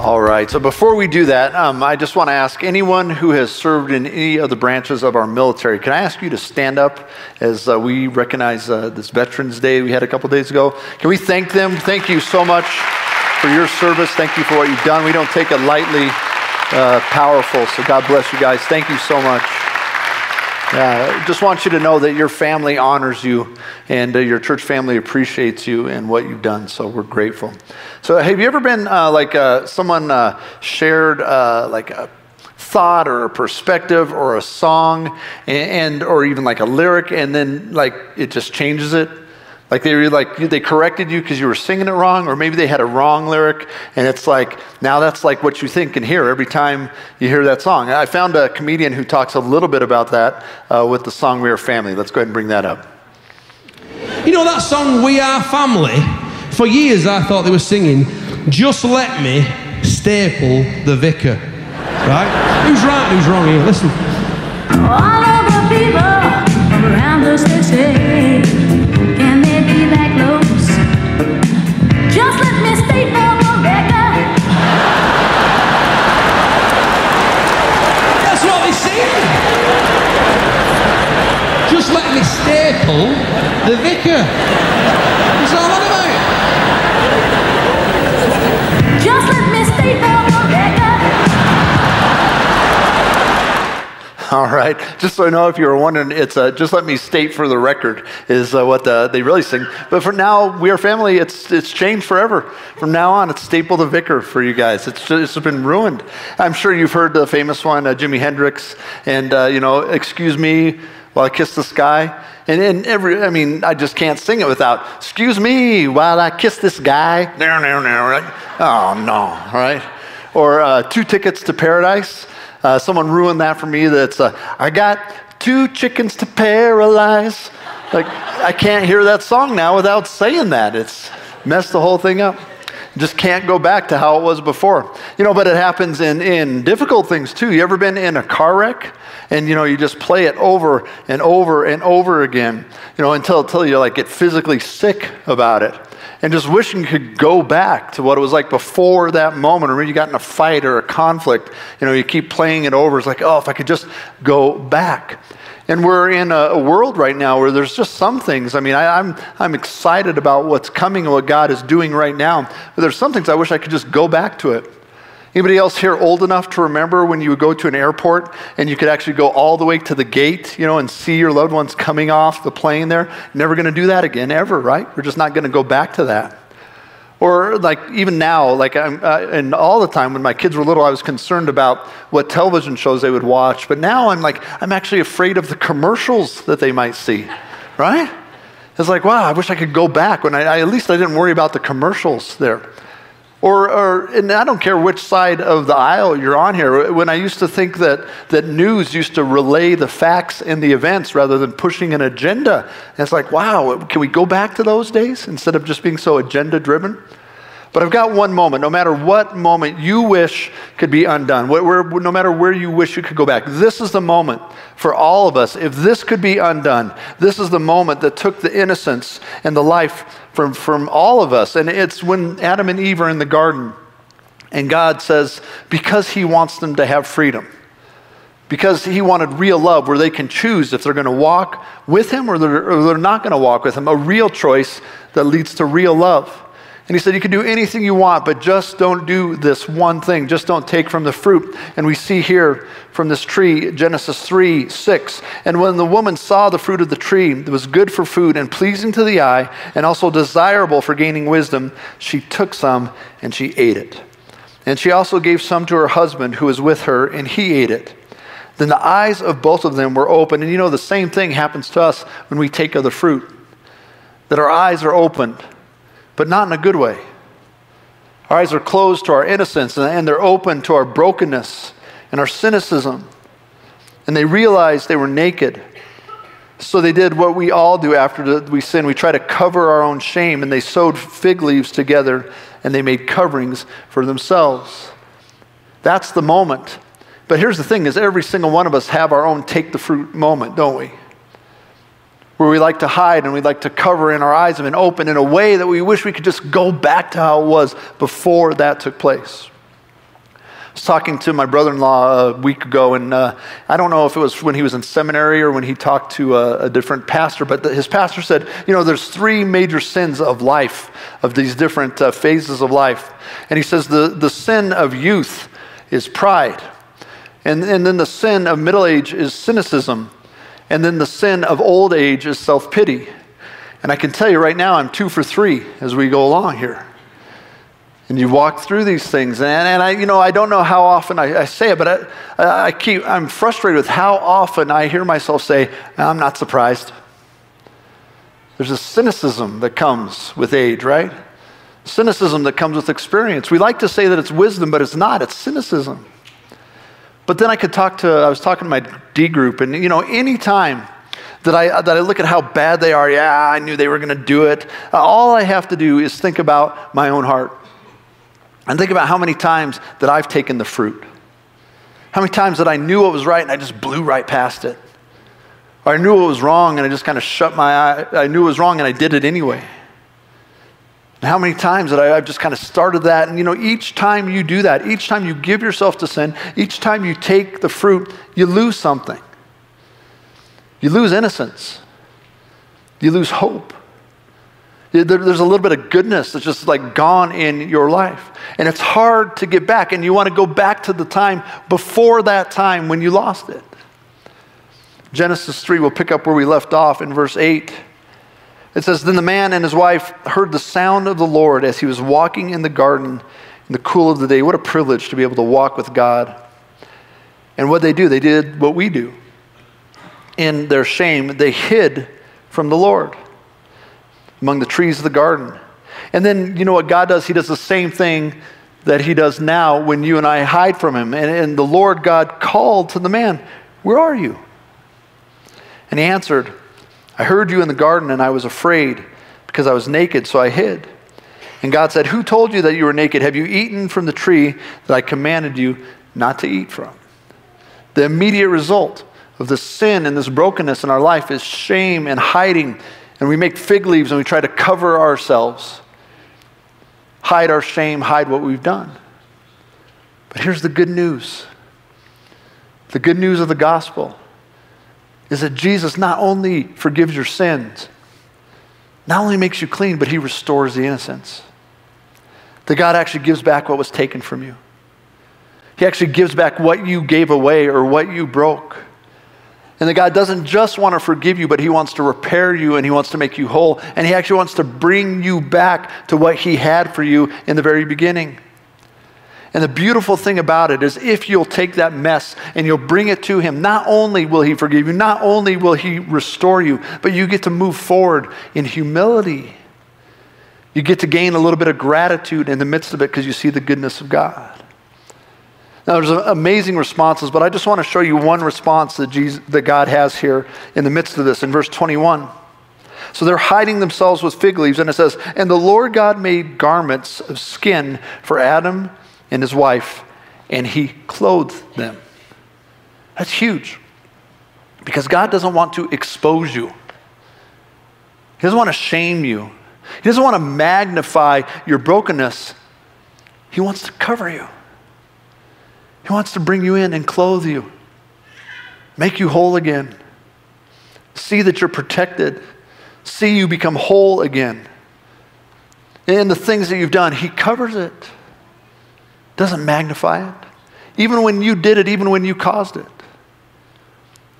All right, so before we do that, um, I just want to ask anyone who has served in any of the branches of our military, can I ask you to stand up as uh, we recognize uh, this Veterans Day we had a couple days ago? Can we thank them? Thank you so much for your service. Thank you for what you've done. We don't take it lightly, uh, powerful. So God bless you guys. Thank you so much. Just want you to know that your family honors you and uh, your church family appreciates you and what you've done. So we're grateful. So have you ever been uh, like uh, someone uh, shared uh, like a thought or a perspective or a song and, and or even like a lyric and then like it just changes it? Like they were like they corrected you because you were singing it wrong, or maybe they had a wrong lyric, and it's like now that's like what you think and hear every time you hear that song. I found a comedian who talks a little bit about that uh, with the song "We Are Family." Let's go ahead and bring that up. You know that song "We Are Family." For years, I thought they were singing "Just Let Me Staple the Vicar." Right? Who's right? Who's wrong here? Listen. All of the people around us they say. Staple the vicar. What's all that about? Just let me staple the vicar. All right. Just so I know, if you were wondering, it's uh, just let me state for the record is uh, what the, they really sing. But for now, we are family. It's it's changed forever. From now on, it's staple the vicar for you guys. It's it's been ruined. I'm sure you've heard the famous one, uh, Jimi Hendrix, and uh, you know, excuse me while I kiss the sky. And, every, I mean, I just can't sing it without, excuse me while I kiss this guy. No, no, no, right? Oh, no, right? Or uh, two tickets to paradise. Uh, someone ruined that for me. That's, uh, I got two chickens to paralyze. Like, I can't hear that song now without saying that. It's messed the whole thing up just can't go back to how it was before. You know, but it happens in, in difficult things too. You ever been in a car wreck? And you know, you just play it over and over and over again, you know, until, until you like get physically sick about it. And just wishing you could go back to what it was like before that moment, or when you got in a fight or a conflict. You know, you keep playing it over. It's like, oh, if I could just go back. And we're in a, world right now where there's just some things. I mean, I, am I'm, I'm excited about what's coming and what God is doing right now. But there's some things I wish I could just go back to it. Anybody else here old enough to remember when you would go to an airport and you could actually go all the way to the gate, you know, and see your loved ones coming off the plane there? Never going to do that again, ever, right? We're just not going to go back to that. Or like even now, like I'm, uh, and all the time when my kids were little, I was concerned about what television shows they would watch. But now I'm like, I'm actually afraid of the commercials that they might see, right? It's like, wow, I wish I could go back when I, I at least I didn't worry about the commercials there. Or, or, and I don't care which side of the aisle you're on here. When I used to think that, that news used to relay the facts and the events rather than pushing an agenda, it's like, wow, can we go back to those days instead of just being so agenda driven? But I've got one moment, no matter what moment you wish could be undone, where, no matter where you wish you could go back, this is the moment for all of us. If this could be undone, this is the moment that took the innocence and the life from, from all of us. And it's when Adam and Eve are in the garden, and God says, because He wants them to have freedom because he wanted real love where they can choose if they're going to walk with him or they're, or they're not going to walk with him, a real choice that leads to real love. And he said, You can do anything you want, but just don't do this one thing. Just don't take from the fruit. And we see here from this tree, Genesis 3 6. And when the woman saw the fruit of the tree that was good for food and pleasing to the eye, and also desirable for gaining wisdom, she took some and she ate it. And she also gave some to her husband who was with her, and he ate it. Then the eyes of both of them were open. And you know, the same thing happens to us when we take of the fruit, that our eyes are opened but not in a good way. Our eyes are closed to our innocence and they're open to our brokenness and our cynicism. and they realized they were naked. So they did what we all do after we sin. We try to cover our own shame, and they sewed fig leaves together and they made coverings for themselves. That's the moment. But here's the thing is every single one of us have our own take the fruit moment, don't we? Where we like to hide and we like to cover in our eyes and open in a way that we wish we could just go back to how it was before that took place I was talking to my brother in law a week ago, and uh, I don't know if it was when he was in seminary or when he talked to a, a different pastor, but the, his pastor said, You know, there's three major sins of life, of these different uh, phases of life. And he says the, the sin of youth is pride, and, and then the sin of middle age is cynicism, and then the sin of old age is self pity. And I can tell you right now, I'm two for three as we go along here. And you walk through these things. And, and I, you know, I don't know how often I, I say it, but I, I keep, I'm frustrated with how often I hear myself say, I'm not surprised. There's a cynicism that comes with age, right? Cynicism that comes with experience. We like to say that it's wisdom, but it's not, it's cynicism. But then I could talk to, I was talking to my D group, and you know, anytime that I, that I look at how bad they are, yeah, I knew they were going to do it, uh, all I have to do is think about my own heart. And think about how many times that I've taken the fruit. How many times that I knew what was right and I just blew right past it. Or I knew what was wrong and I just kind of shut my eye. I knew it was wrong and I did it anyway. And how many times that I, have just kind of started that. And you know, each time you do that, each time you give yourself to sin, each time you take the fruit, you lose something. You lose innocence. You lose hope. There's a little bit of goodness that's just like gone in your life. And it's hard to get back. And you want to go back to the time before that time when you lost it. Genesis 3, we'll pick up where we left off in verse 8. It says, Then the man and his wife heard the sound of the Lord as he was walking in the garden in the cool of the day. What a privilege to be able to walk with God. And what they do, they did what we do. In their shame, they hid from the Lord among the trees of the garden. And then, you know what God does? He does the same thing that He does now when you and I hide from Him. And, and the Lord God called to the man, Where are you? And he answered, I heard you in the garden and I was afraid because I was naked, so I hid. And God said, Who told you that you were naked? Have you eaten from the tree that I commanded you not to eat from? The immediate result of the sin and this brokenness in our life is shame and hiding and we make fig leaves and we try to cover ourselves, hide our shame, hide what we've done. But here's the good news the good news of the gospel is that Jesus not only forgives your sins, not only makes you clean, but he restores the innocence. That God actually gives back what was taken from you. He actually gives back what you gave away or what you broke. And that God doesn't just want to forgive you, but He wants to repair you and He wants to make you whole. And He actually wants to bring you back to what He had for you in the very beginning. And the beautiful thing about it is if you'll take that mess and you'll bring it to Him, not only will He forgive you, not only will He restore you, but you get to move forward in humility. You get to gain a little bit of gratitude in the midst of it because you see the goodness of God. Now, there's amazing responses, but I just want to show you one response that, Jesus, that God has here in the midst of this in verse 21. So they're hiding themselves with fig leaves, and it says, And the Lord God made garments of skin for Adam and his wife, and he clothed them. That's huge. Because God doesn't want to expose you, He doesn't want to shame you, He doesn't want to magnify your brokenness. He wants to cover you. He wants to bring you in and clothe you, make you whole again, see that you're protected, see you become whole again. And the things that you've done, He covers it, doesn't magnify it. Even when you did it, even when you caused it.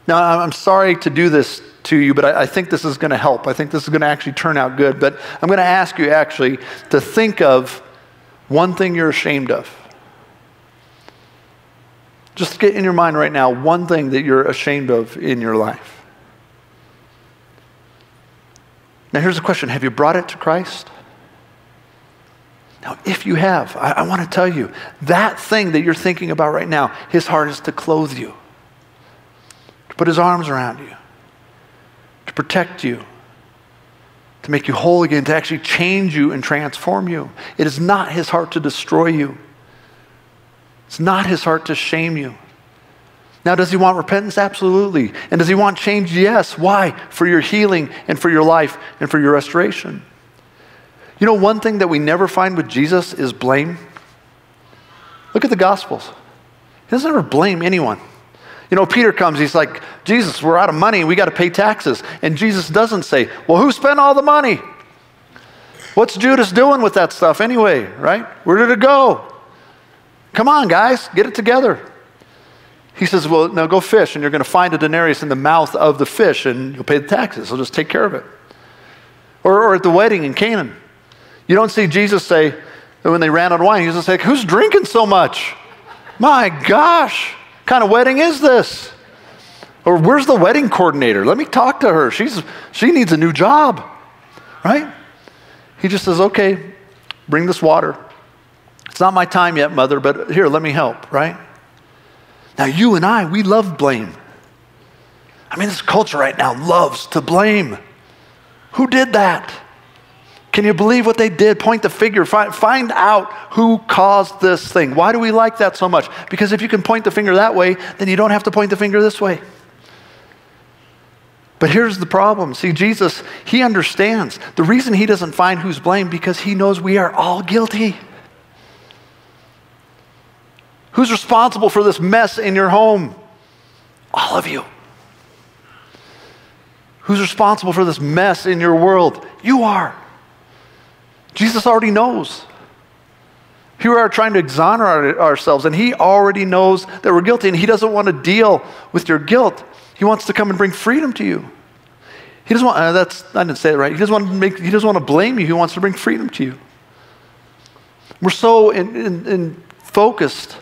Now, I'm sorry to do this to you, but I, think this is going to help. I think this is going to actually turn out good. But I'm going to ask you actually to think of one thing you're ashamed of. Just get in your mind right now one thing that you're ashamed of in your life. Now, here's the question Have you brought it to Christ? Now, if you have, I, I want to tell you that thing that you're thinking about right now, his heart is to clothe you. To put his arms around you, to protect you, to make you whole again, to actually change you and transform you. It is not his heart to destroy you. It's not his heart to shame you. Now, does he want repentance? Absolutely. And does he want change? Yes. Why? For your healing and for your life and for your restoration. You know, one thing that we never find with Jesus is blame. Look at the Gospels. He doesn't ever blame anyone. You know, Peter comes, he's like, Jesus, we're out of money, we got to pay taxes. And Jesus doesn't say, Well, who spent all the money? What's Judas doing with that stuff anyway, right? Where did it go? Come on, guys, get it together. He says, Well, now go fish, and you're going to find a denarius in the mouth of the fish, and you'll pay the taxes. He'll just take care of it. Or, or at the wedding in Canaan, you don't see Jesus say, when they ran out of wine, he doesn't say, Who's drinking so much? My gosh, what kind of wedding is this? Or where's the wedding coordinator? Let me talk to her. She's, she needs a new job, right? He just says, Okay, bring this water. It's not my time yet, mother, but here, let me help, right? Now, you and I, we love blame. I mean, this culture right now loves to blame. Who did that? Can you believe what they did? Point the finger, find, find out who caused this thing. Why do we like that so much? Because if you can point the finger that way, then you don't have to point the finger this way. But here's the problem. See, Jesus, he understands. The reason he doesn't find who's blamed because he knows we are all guilty. Who's responsible for this mess in your home? All of you. Who's responsible for this mess in your world? You are. Jesus already knows. Here we are trying to exonerate ourselves, and He already knows that we're guilty, and He doesn't want to deal with your guilt. He wants to come and bring freedom to you. He doesn't want, uh, that's, I didn't say it right. He doesn't, want to make, he doesn't want to blame you, He wants to bring freedom to you. We're so in, in, in focused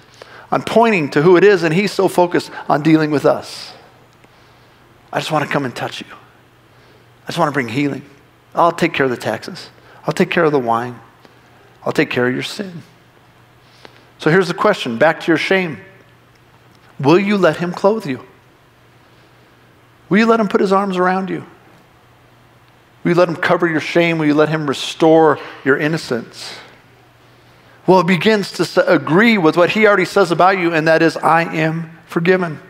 on pointing to who it is, and he's so focused on dealing with us. I just want to come and touch you. I just want to bring healing. I'll take care of the taxes. I'll take care of the wine. I'll take care of your sin. So here's the question back to your shame. Will you let him clothe you? Will you let him put his arms around you? Will you let him cover your shame? Will you let him restore your innocence? Well, it begins to agree with what he already says about you, and that is, I am forgiven.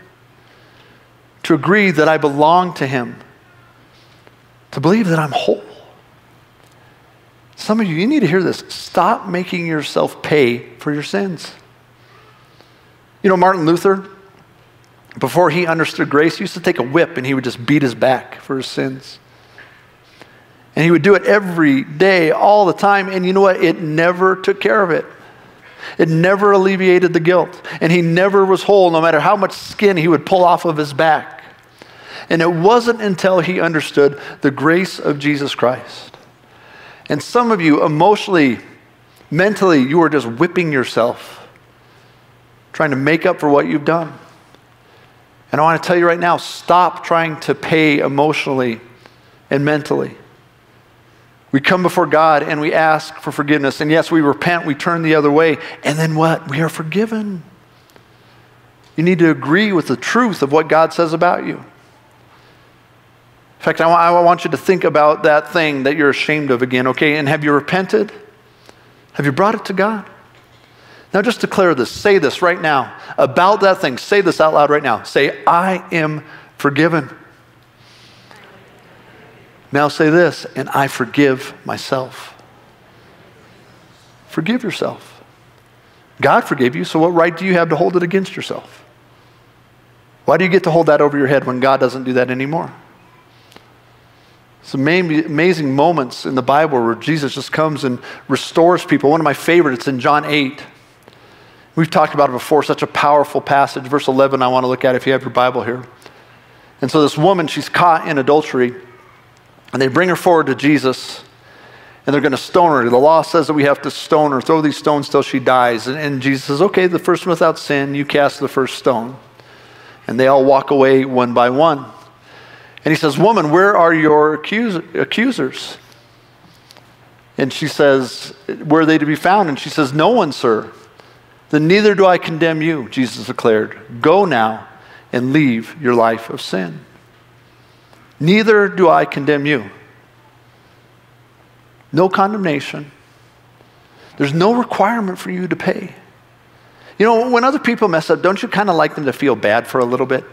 To agree that I belong to him. To believe that I'm whole. Some of you, you need to hear this. Stop making yourself pay for your sins. You know, Martin Luther, before he understood grace, he used to take a whip and he would just beat his back for his sins. And he would do it every day, all the time. And you know what? It never took care of it. It never alleviated the guilt. And he never was whole, no matter how much skin he would pull off of his back. And it wasn't until he understood the grace of Jesus Christ. And some of you, emotionally, mentally, you are just whipping yourself, trying to make up for what you've done. And I want to tell you right now stop trying to pay emotionally and mentally. We come before God and we ask for forgiveness. And yes, we repent, we turn the other way. And then what? We are forgiven. You need to agree with the truth of what God says about you. In fact, I want you to think about that thing that you're ashamed of again, okay? And have you repented? Have you brought it to God? Now, just declare this. Say this right now about that thing. Say this out loud right now. Say, I am forgiven. Now say this, and I forgive myself. Forgive yourself. God forgave you, so what right do you have to hold it against yourself? Why do you get to hold that over your head when God doesn't do that anymore? Some amazing moments in the Bible where Jesus just comes and restores people. One of my favorites in John 8. We've talked about it before, such a powerful passage. Verse 11, I want to look at if you have your Bible here. And so this woman, she's caught in adultery. And they bring her forward to Jesus, and they're going to stone her. The law says that we have to stone her, throw these stones till she dies. And, and Jesus says, Okay, the first one without sin, you cast the first stone. And they all walk away one by one. And he says, Woman, where are your accusers? And she says, Where are they to be found? And she says, No one, sir. Then neither do I condemn you, Jesus declared. Go now and leave your life of sin. Neither do I condemn you. No condemnation. There's no requirement for you to pay. You know, when other people mess up, don't you kind of like them to feel bad for a little bit?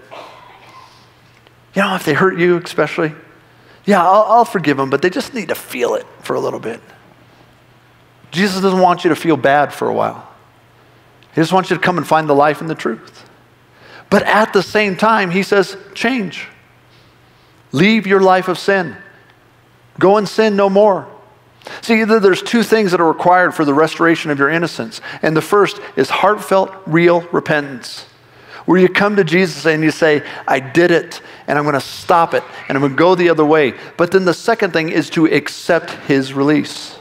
You know, if they hurt you, especially, yeah, I'll, I'll forgive them, but they just need to feel it for a little bit. Jesus doesn't want you to feel bad for a while. He just wants you to come and find the life and the truth. But at the same time, he says, change. Leave your life of sin. Go and sin no more. See, there's two things that are required for the restoration of your innocence. And the first is heartfelt, real repentance, where you come to Jesus and you say, I did it, and I'm going to stop it, and I'm going to go the other way. But then the second thing is to accept his release.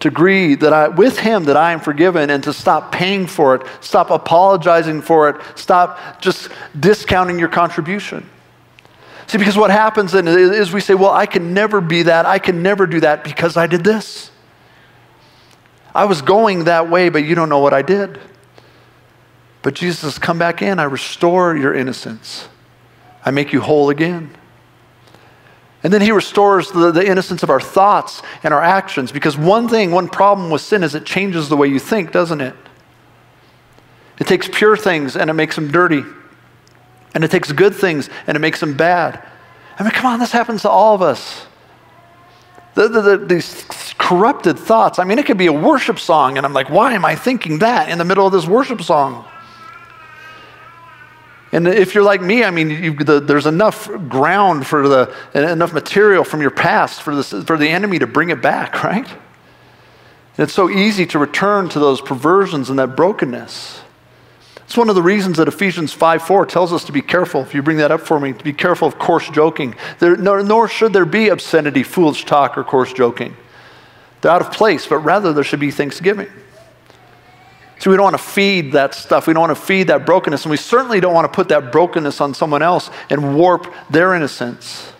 To agree that I, with him that I am forgiven and to stop paying for it, stop apologizing for it, stop just discounting your contribution. See, because what happens then is we say, well, I can never be that. I can never do that because I did this. I was going that way, but you don't know what I did. But Jesus says, come back in. I restore your innocence. I make you whole again. And then he restores the, the innocence of our thoughts and our actions because one thing, one problem with sin is it changes the way you think, doesn't it? It takes pure things and it makes them dirty. And it takes good things and it makes them bad. I mean, come on, this happens to all of us. The, the, the, these corrupted thoughts. I mean, it could be a worship song, and I'm like, why am I thinking that in the middle of this worship song? And if you're like me, I mean, you, the, there's enough ground for the, enough material from your past for, this, for the enemy to bring it back, right? And it's so easy to return to those perversions and that brokenness. It's one of the reasons that Ephesians 5 4 tells us to be careful. If you bring that up for me, to be careful of coarse joking. There, nor, nor should there be obscenity, foolish talk, or coarse joking. They're out of place, but rather there should be thanksgiving. So we don't want to feed that stuff. We don't want to feed that brokenness. And we certainly don't want to put that brokenness on someone else and warp their innocence.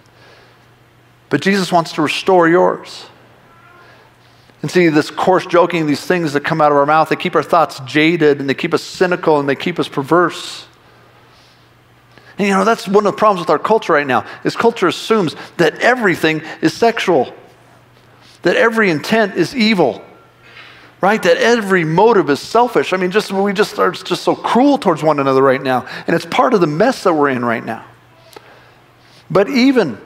But Jesus wants to restore yours. And see, this coarse joking, these things that come out of our mouth, they keep our thoughts jaded and they keep us cynical and they keep us perverse. And you know, that's one of the problems with our culture right now, is culture assumes that everything is sexual, that every intent is evil, right? That every motive is selfish. I mean, just we just are just so cruel towards one another right now. And it's part of the mess that we're in right now. But even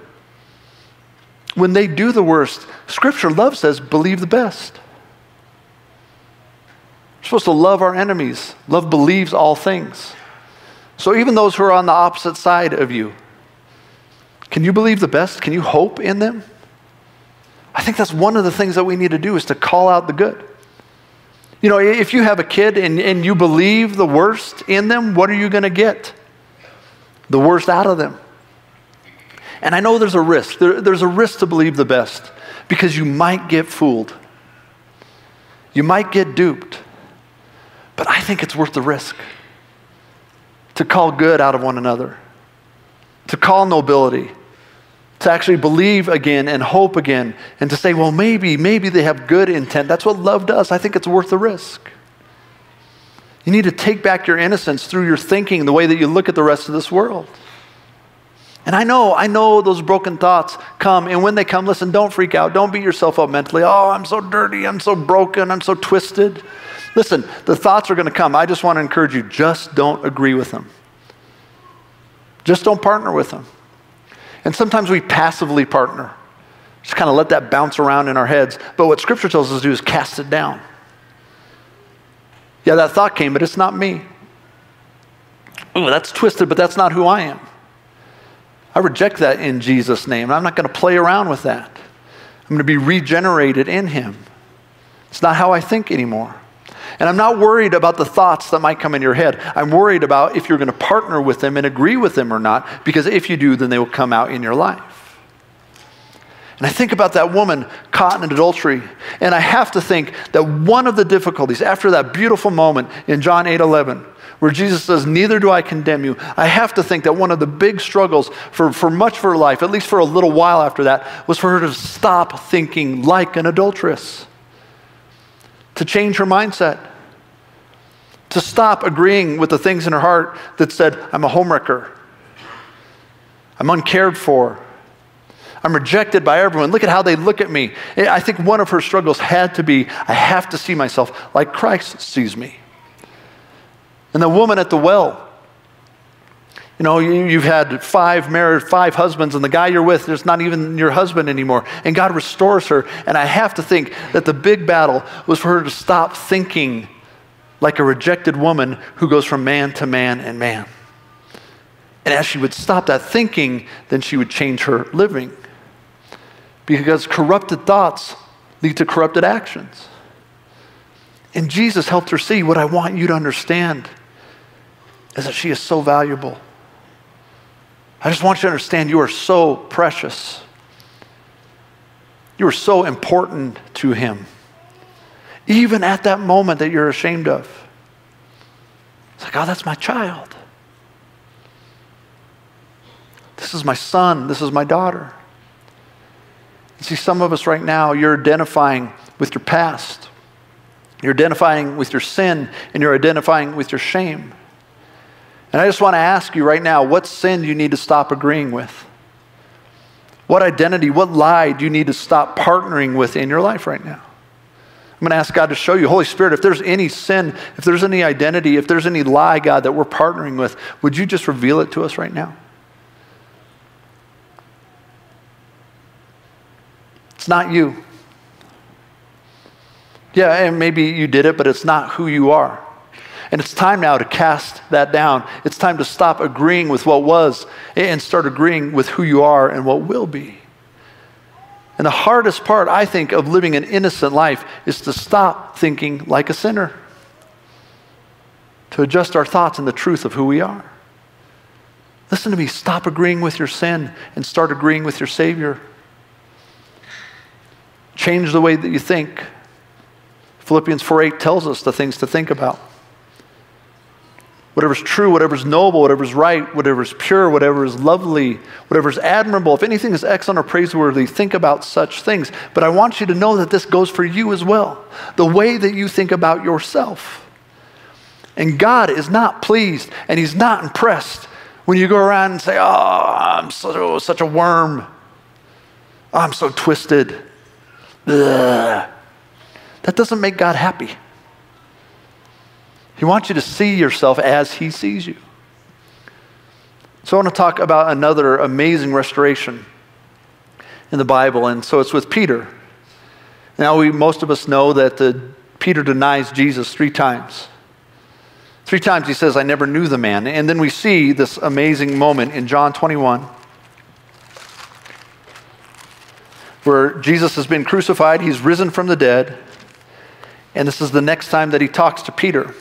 when they do the worst, Scripture love says, believe the best. We're supposed to love our enemies. Love believes all things. So even those who are on the opposite side of you, can you believe the best? Can you hope in them? I think that's one of the things that we need to do is to call out the good. You know, if you have a kid and, and you believe the worst in them, what are you going to get? The worst out of them. And I know there's a risk. There, there's a risk to believe the best because you might get fooled. You might get duped. But I think it's worth the risk to call good out of one another, to call nobility, to actually believe again and hope again, and to say, well, maybe, maybe they have good intent. That's what love does. I think it's worth the risk. You need to take back your innocence through your thinking, the way that you look at the rest of this world. And I know, I know those broken thoughts come. And when they come, listen, don't freak out. Don't beat yourself up mentally. Oh, I'm so dirty. I'm so broken. I'm so twisted. Listen, the thoughts are going to come. I just want to encourage you just don't agree with them. Just don't partner with them. And sometimes we passively partner, just kind of let that bounce around in our heads. But what Scripture tells us to do is cast it down. Yeah, that thought came, but it's not me. Ooh, that's twisted, but that's not who I am. I reject that in Jesus' name. I'm not going to play around with that. I'm going to be regenerated in Him. It's not how I think anymore. And I'm not worried about the thoughts that might come in your head. I'm worried about if you're going to partner with them and agree with them or not, because if you do, then they will come out in your life. And I think about that woman caught in adultery, and I have to think that one of the difficulties after that beautiful moment in John 8 11, where Jesus says, Neither do I condemn you. I have to think that one of the big struggles for, for much of her life, at least for a little while after that, was for her to stop thinking like an adulteress, to change her mindset, To stop agreeing with the things in her heart that said, I'm a homewrecker. I'm uncared for. I'm rejected by everyone. Look at how they look at me. Eh, I think one of her struggles had to be I have to see myself like Christ sees me. And the woman at the well, you know, you, have had five married, five husbands, and the guy you're with is not even your husband anymore. And God restores her. And I have to think that the big battle was for her to stop thinking like a rejected woman who goes from man to man and man. And as she would stop that thinking, then she would change her living because corrupted thoughts lead to corrupted actions. And Jesus helped her see what I want you to understand is that she is so valuable. I just want you to understand you are so precious. You are so important to Him. Even at that moment that you're ashamed of. It's like, oh, that's my child. This is my son. This is my daughter. See, some of us right now, you're identifying with your past. You're identifying with your sin, and you're identifying with your shame. And I just want to ask you right now what sin do you need to stop agreeing with? What identity, what lie do you need to stop partnering with in your life right now? I'm going to ask God to show you, Holy Spirit, if there's any sin, if there's any identity, if there's any lie, God, that we're partnering with, would you just reveal it to us right now? It's not you. Yeah, and maybe you did it, but it's not who you are. And it's time now to cast that down. It's time to stop agreeing with what was and start agreeing with who you are and what will be. And the hardest part, I think, of living an innocent life is to stop thinking like a sinner, to adjust our thoughts in the truth of who we are. Listen to me, stop agreeing with your sin and start agreeing with your Savior. Change the way that you think. Philippians 4:8 tells us the things to think about. Whatever's true, whatever's noble, whatever's right, whatever's pure, whatever is lovely, whatever's admirable, if anything is excellent or praiseworthy, think about such things. But I want you to know that this goes for you as well. The way that you think about yourself. And God is not pleased and He's not impressed when you go around and say, Oh, I'm so, such a worm. Oh, I'm so twisted. Ugh. That doesn't make God happy. He wants you to see yourself as He sees you. So I want to talk about another amazing restoration in the Bible, and so it's with Peter. Now, we, most of us know that the, Peter denies Jesus three times. Three times he says, I never knew the man. And then we see this amazing moment in John 21 where Jesus has been crucified, he's risen from the dead, and this is the next time that he talks to Peter.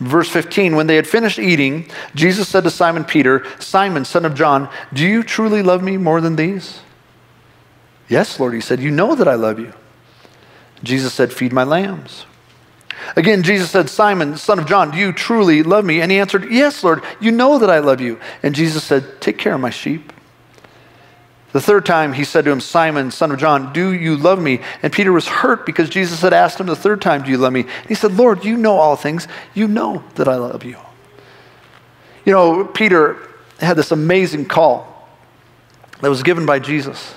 Verse 15 When they had finished eating, Jesus said to Simon Peter, Simon, son of John, do you truly love me more than these? Yes, Lord, he said, You know that I love you. Jesus said, Feed my lambs. Again, Jesus said, Simon, son of John, do you truly love me? And he answered, Yes, Lord, you know that I love you. And Jesus said, Take care of my sheep. The third time he said to him, Simon, son of John, do you love me? And Peter was hurt because Jesus had asked him the third time, Do you love me? And he said, Lord, you know all things. You know that I love you. You know, Peter had this amazing call that was given by Jesus.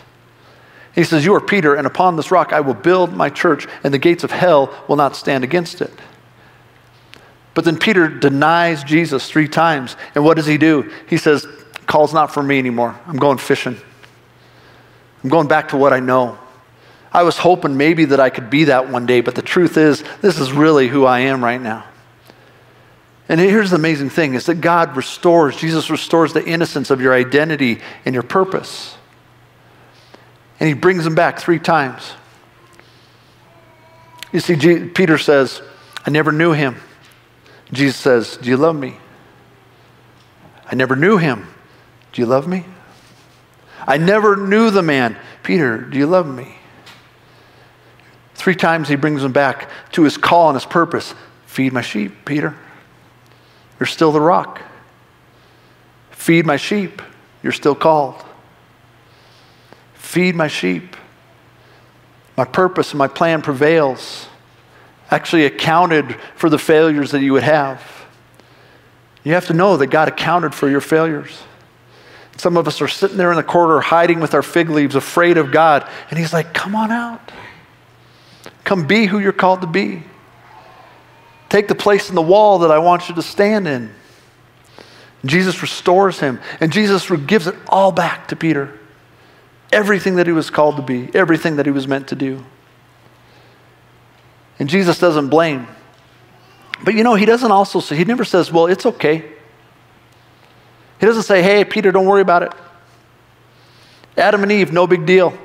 He says, You are Peter, and upon this rock I will build my church, and the gates of hell will not stand against it. But then Peter denies Jesus three times. And what does he do? He says, Call's not for me anymore. I'm going fishing. I'm going back to what I know. I was hoping maybe that I could be that one day, but the truth is, this is really who I am right now. And here's the amazing thing is that God restores, Jesus restores the innocence of your identity and your purpose. And he brings them back three times. You see, G- Peter says, I never knew him. Jesus says, Do you love me? I never knew him. Do you love me? I never knew the man. Peter, do you love me? Three times he brings him back to his call and his purpose. Feed my sheep, Peter. You're still the rock. Feed my sheep. You're still called. Feed my sheep. My purpose and my plan prevails. actually accounted for the failures that you would have. You have to know that God accounted for your failures. Some of us are sitting there in the corner hiding with our fig leaves, afraid of God. And He's like, Come on out. Come be who you're called to be. Take the place in the wall that I want you to stand in. Jesus restores him, and Jesus gives it all back to Peter. Everything that he was called to be, everything that he was meant to do. And Jesus doesn't blame. But you know, he doesn't also say, he never says, well, it's okay. He doesn't say, hey, Peter, don't worry about it. Adam and Eve, no big deal.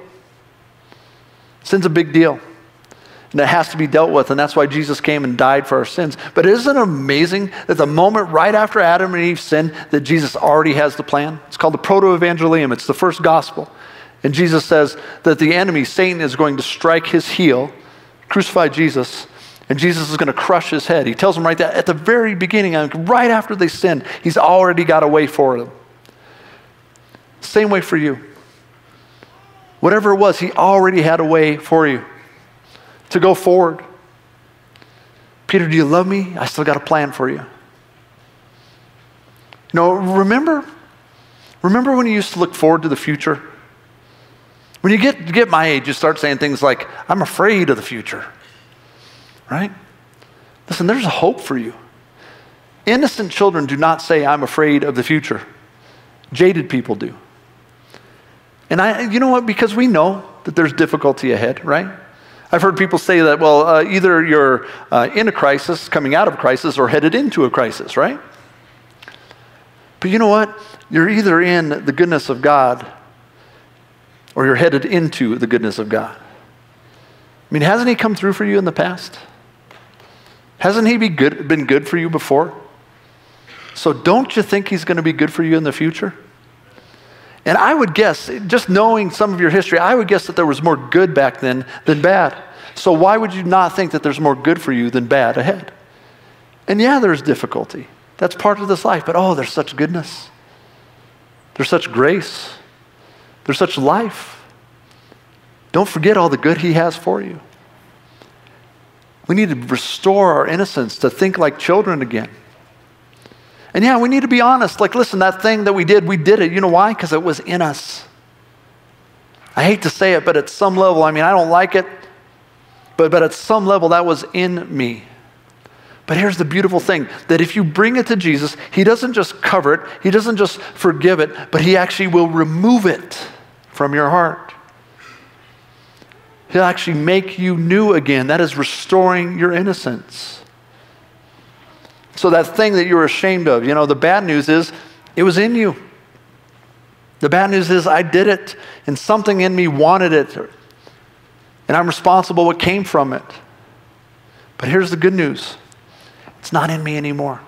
Sin's a big deal. And it has to be dealt with, and that's why Jesus came and died for our sins. But isn't it amazing that the moment right after Adam and Eve sinned, that Jesus already has the plan? It's called the Proto Evangelium, it's the first gospel. And Jesus says that the enemy, Satan, is going to strike his heel, crucify Jesus, and Jesus is going to crush his head. He tells them right there at the very beginning, right after they sinned, he's already got a way for them. Same way for you. Whatever it was, he already had a way for you to go forward. Peter, do you love me? I still got a plan for you. Know, remember, remember when you used to look forward to the future? When you get, get my age, you start saying things like, I'm afraid of the future. Right? Listen, there's hope for you. Innocent children do not say, I'm afraid of the future. Jaded people do. And I, you know what? Because we know that there's difficulty ahead, right? I've heard people say that, well, uh, either you're uh, in a crisis, coming out of a crisis, or headed into a crisis, right? But you know what? You're either in the goodness of God or you're headed into the goodness of God. I mean, hasn't He come through for you in the past? Hasn't He be good, been good for you before? So don't you think He's going to be good for you in the future? And I would guess, just knowing some of your history, I would guess that there was more good back then than bad. So why would you not think that there's more good for you than bad ahead? And yeah, there's difficulty. That's part of this life. But oh, there's such goodness. There's such grace. There's such life. Don't forget all the good He has for you. We need to restore our innocence, to think like children again. And yeah, we need to be honest. Like, listen, that thing that we did, we did it. You know why? Because it was in us. I hate to say it, but at some level, I mean, I don't like it, but, but at some level, that was in me. But here's the beautiful thing that if you bring it to Jesus, He doesn't just cover it, He doesn't just forgive it, but He actually will remove it from your heart. He'll actually make you new again. That is restoring your innocence. So that thing that you were ashamed of, you know, the bad news is it was in you. The bad news is I did it and something in me wanted it. And I'm responsible what came from it. But here's the good news. It's not in me anymore.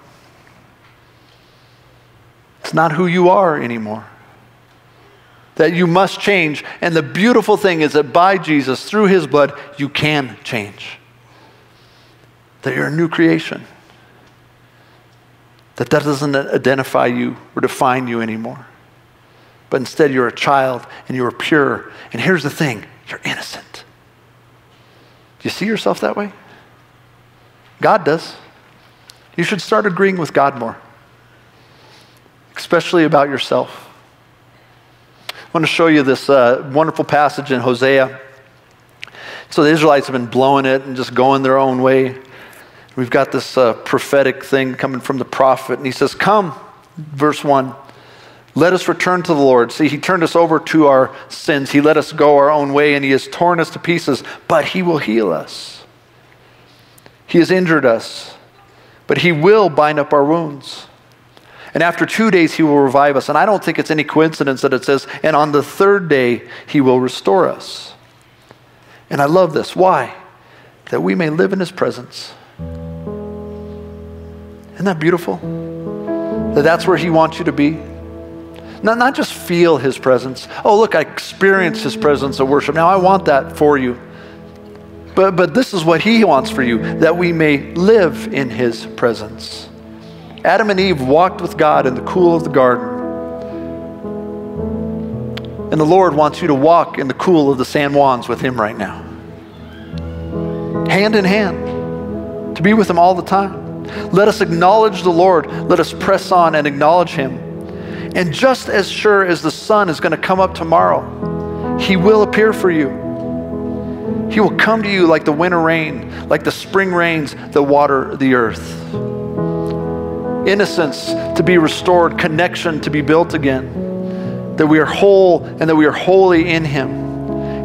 It's not who you are anymore. That you must change. And the beautiful thing is that by Jesus, through his blood, you can change. That you're a new creation that that doesn't identify you or define you anymore. But instead, you're a child and you're pure. And here's the thing you're innocent. Do you see yourself that way? God does. You should start agreeing with God more, especially about yourself. I want to show you this uh, wonderful passage in Hosea. So the Israelites have been blowing it and just going their own way. We've got this uh, prophetic thing coming from the prophet, and he says, Come, verse 1, let us return to the Lord. See, he turned us over to our sins. He let us go our own way, and he has torn us to pieces, but he will heal us. He has injured us, but he will bind up our wounds. And after two days, he will revive us. And I don't think it's any coincidence that it says, and on the third day, he will restore us. And I love this. Why? That we may live in his presence isn't that beautiful? That that's where He wants you to be. Not, not just feel His presence. Oh, look, I experienced His presence of worship. Now I want that for you. But, but this is what He wants for you that we may live in His presence. Adam and Eve walked with God in the cool of the garden. And the Lord wants you to walk in the cool of the San Juans with Him right now. Hand in hand. to be with Him all the time. Let us acknowledge the Lord. Let us press on and acknowledge Him. And just as sure as the sun is going to come up tomorrow, He will appear for you. He will come to you like the winter rain, like the spring rains that water the earth. Innocence to be restored, connection to be built again, that we are whole and that we are holy in Him.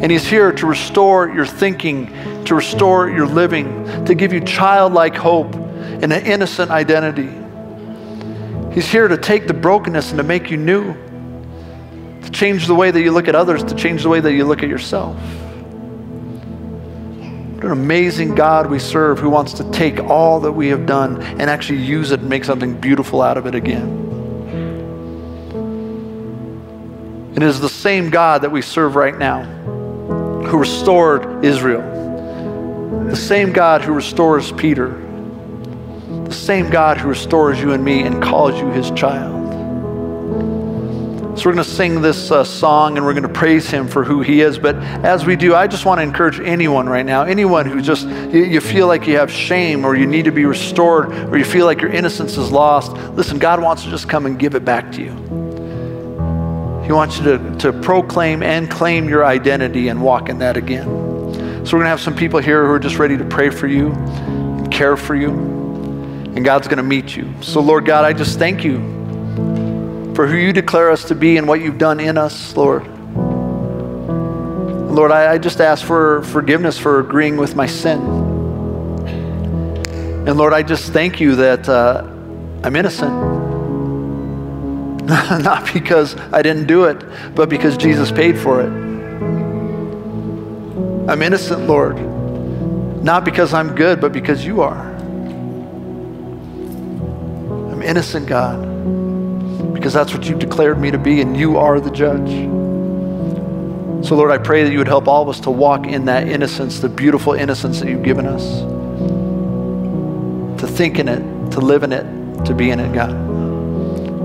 And He's here to restore your thinking, to restore your living, to give you childlike hope and an innocent identity. He's here to take the brokenness and to make you new, to change the way that you look at others, to change the way that you look at yourself. An amazing God we serve who wants to take all that we have done and actually use it and make something beautiful out of it again. It is the same God that we serve right now who restored Israel, the same God who restores Peter, the same God who restores you and me and calls you his child. So we're going to sing this uh, song and we're going to praise him for who he is. But as we do, I just want to encourage anyone right now, anyone who just, you, you feel like you have shame or you need to be restored or you feel like your innocence is lost. Listen, God wants to just come and give it back to you. He wants you to, to proclaim and claim your identity and walk in that again. So we're going to have some people here who are just ready to pray for you, and care for you, and God's going to meet you. So, Lord God, I just thank you for who you declare us to be and what you've done in us, Lord. Lord, I, I just ask for forgiveness for agreeing with my sin. And Lord, I just thank you that uh, I'm innocent. Not because I didn't do it, but because Jesus paid for it. I'm innocent, Lord. Not because I'm good, but because you are. I'm innocent, God because that's what you've declared me to be, and you are the judge. So, Lord, I pray that you would help all of us to walk in that innocence, the beautiful innocence that you've given us, to think in it, to live in it, to be in it, God.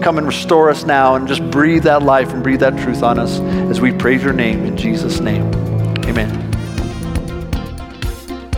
Come and restore us now and just breathe that life and breathe that truth on us as we praise your name in Jesus' name. Amen.